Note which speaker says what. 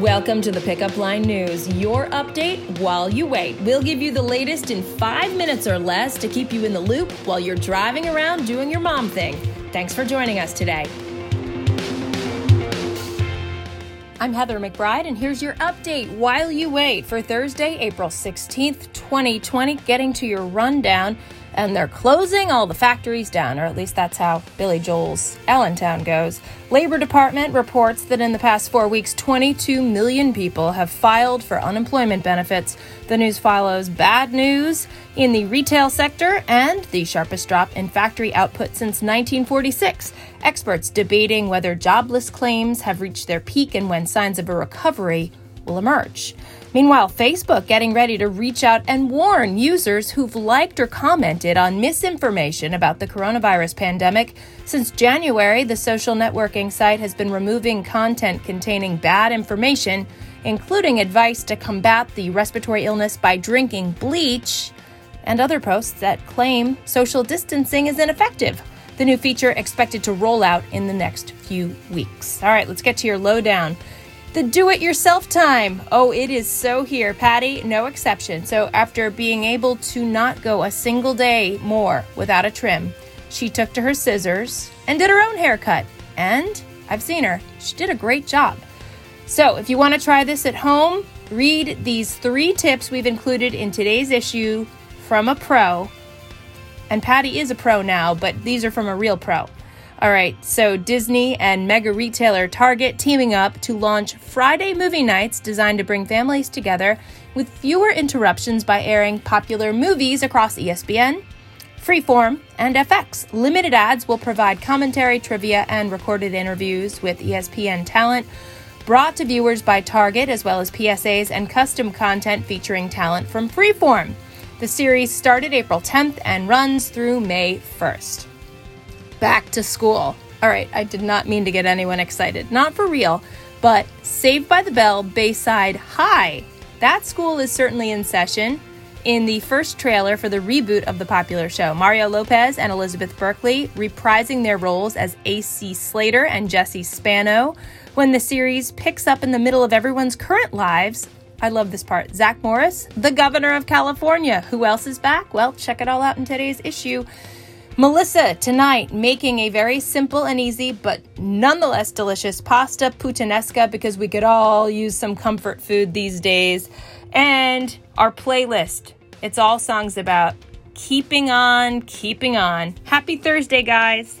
Speaker 1: Welcome to the Pickup Line News, your update while you wait. We'll give you the latest in five minutes or less to keep you in the loop while you're driving around doing your mom thing. Thanks for joining us today. I'm Heather McBride, and here's your update while you wait for Thursday, April 16th, 2020. Getting to your rundown and they're closing all the factories down, or at least that's how Billy Joel's Allentown goes. Labor Department reports that in the past four weeks, 22 million people have filed for unemployment benefits. The news follows bad news in the retail sector and the sharpest drop in factory output since 1946. Experts debating whether jobless claims have reached their peak and when signs of a recovery will emerge. Meanwhile, Facebook getting ready to reach out and warn users who've liked or commented on misinformation about the coronavirus pandemic. Since January, the social networking site has been removing content containing bad information, including advice to combat the respiratory illness by drinking bleach and other posts that claim social distancing is ineffective. The new feature expected to roll out in the next few weeks. All right, let's get to your lowdown. The do it yourself time. Oh, it is so here. Patty, no exception. So, after being able to not go a single day more without a trim, she took to her scissors and did her own haircut. And I've seen her. She did a great job. So, if you want to try this at home, read these three tips we've included in today's issue from a pro. And Patty is a pro now, but these are from a real pro. All right, so Disney and mega retailer Target teaming up to launch Friday movie nights designed to bring families together with fewer interruptions by airing popular movies across ESPN, Freeform, and FX. Limited ads will provide commentary, trivia, and recorded interviews with ESPN talent brought to viewers by Target, as well as PSAs and custom content featuring talent from Freeform. The series started April 10th and runs through May 1st back to school. All right, I did not mean to get anyone excited. Not for real, but Saved by the Bell Bayside High. That school is certainly in session. In the first trailer for the reboot of the popular show, Mario Lopez and Elizabeth Berkley reprising their roles as AC Slater and Jessie Spano. When the series picks up in the middle of everyone's current lives, I love this part. Zach Morris, the governor of California. Who else is back? Well, check it all out in today's issue. Melissa tonight making a very simple and easy but nonetheless delicious pasta puttanesca because we could all use some comfort food these days. And our playlist. It's all songs about keeping on, keeping on. Happy Thursday, guys.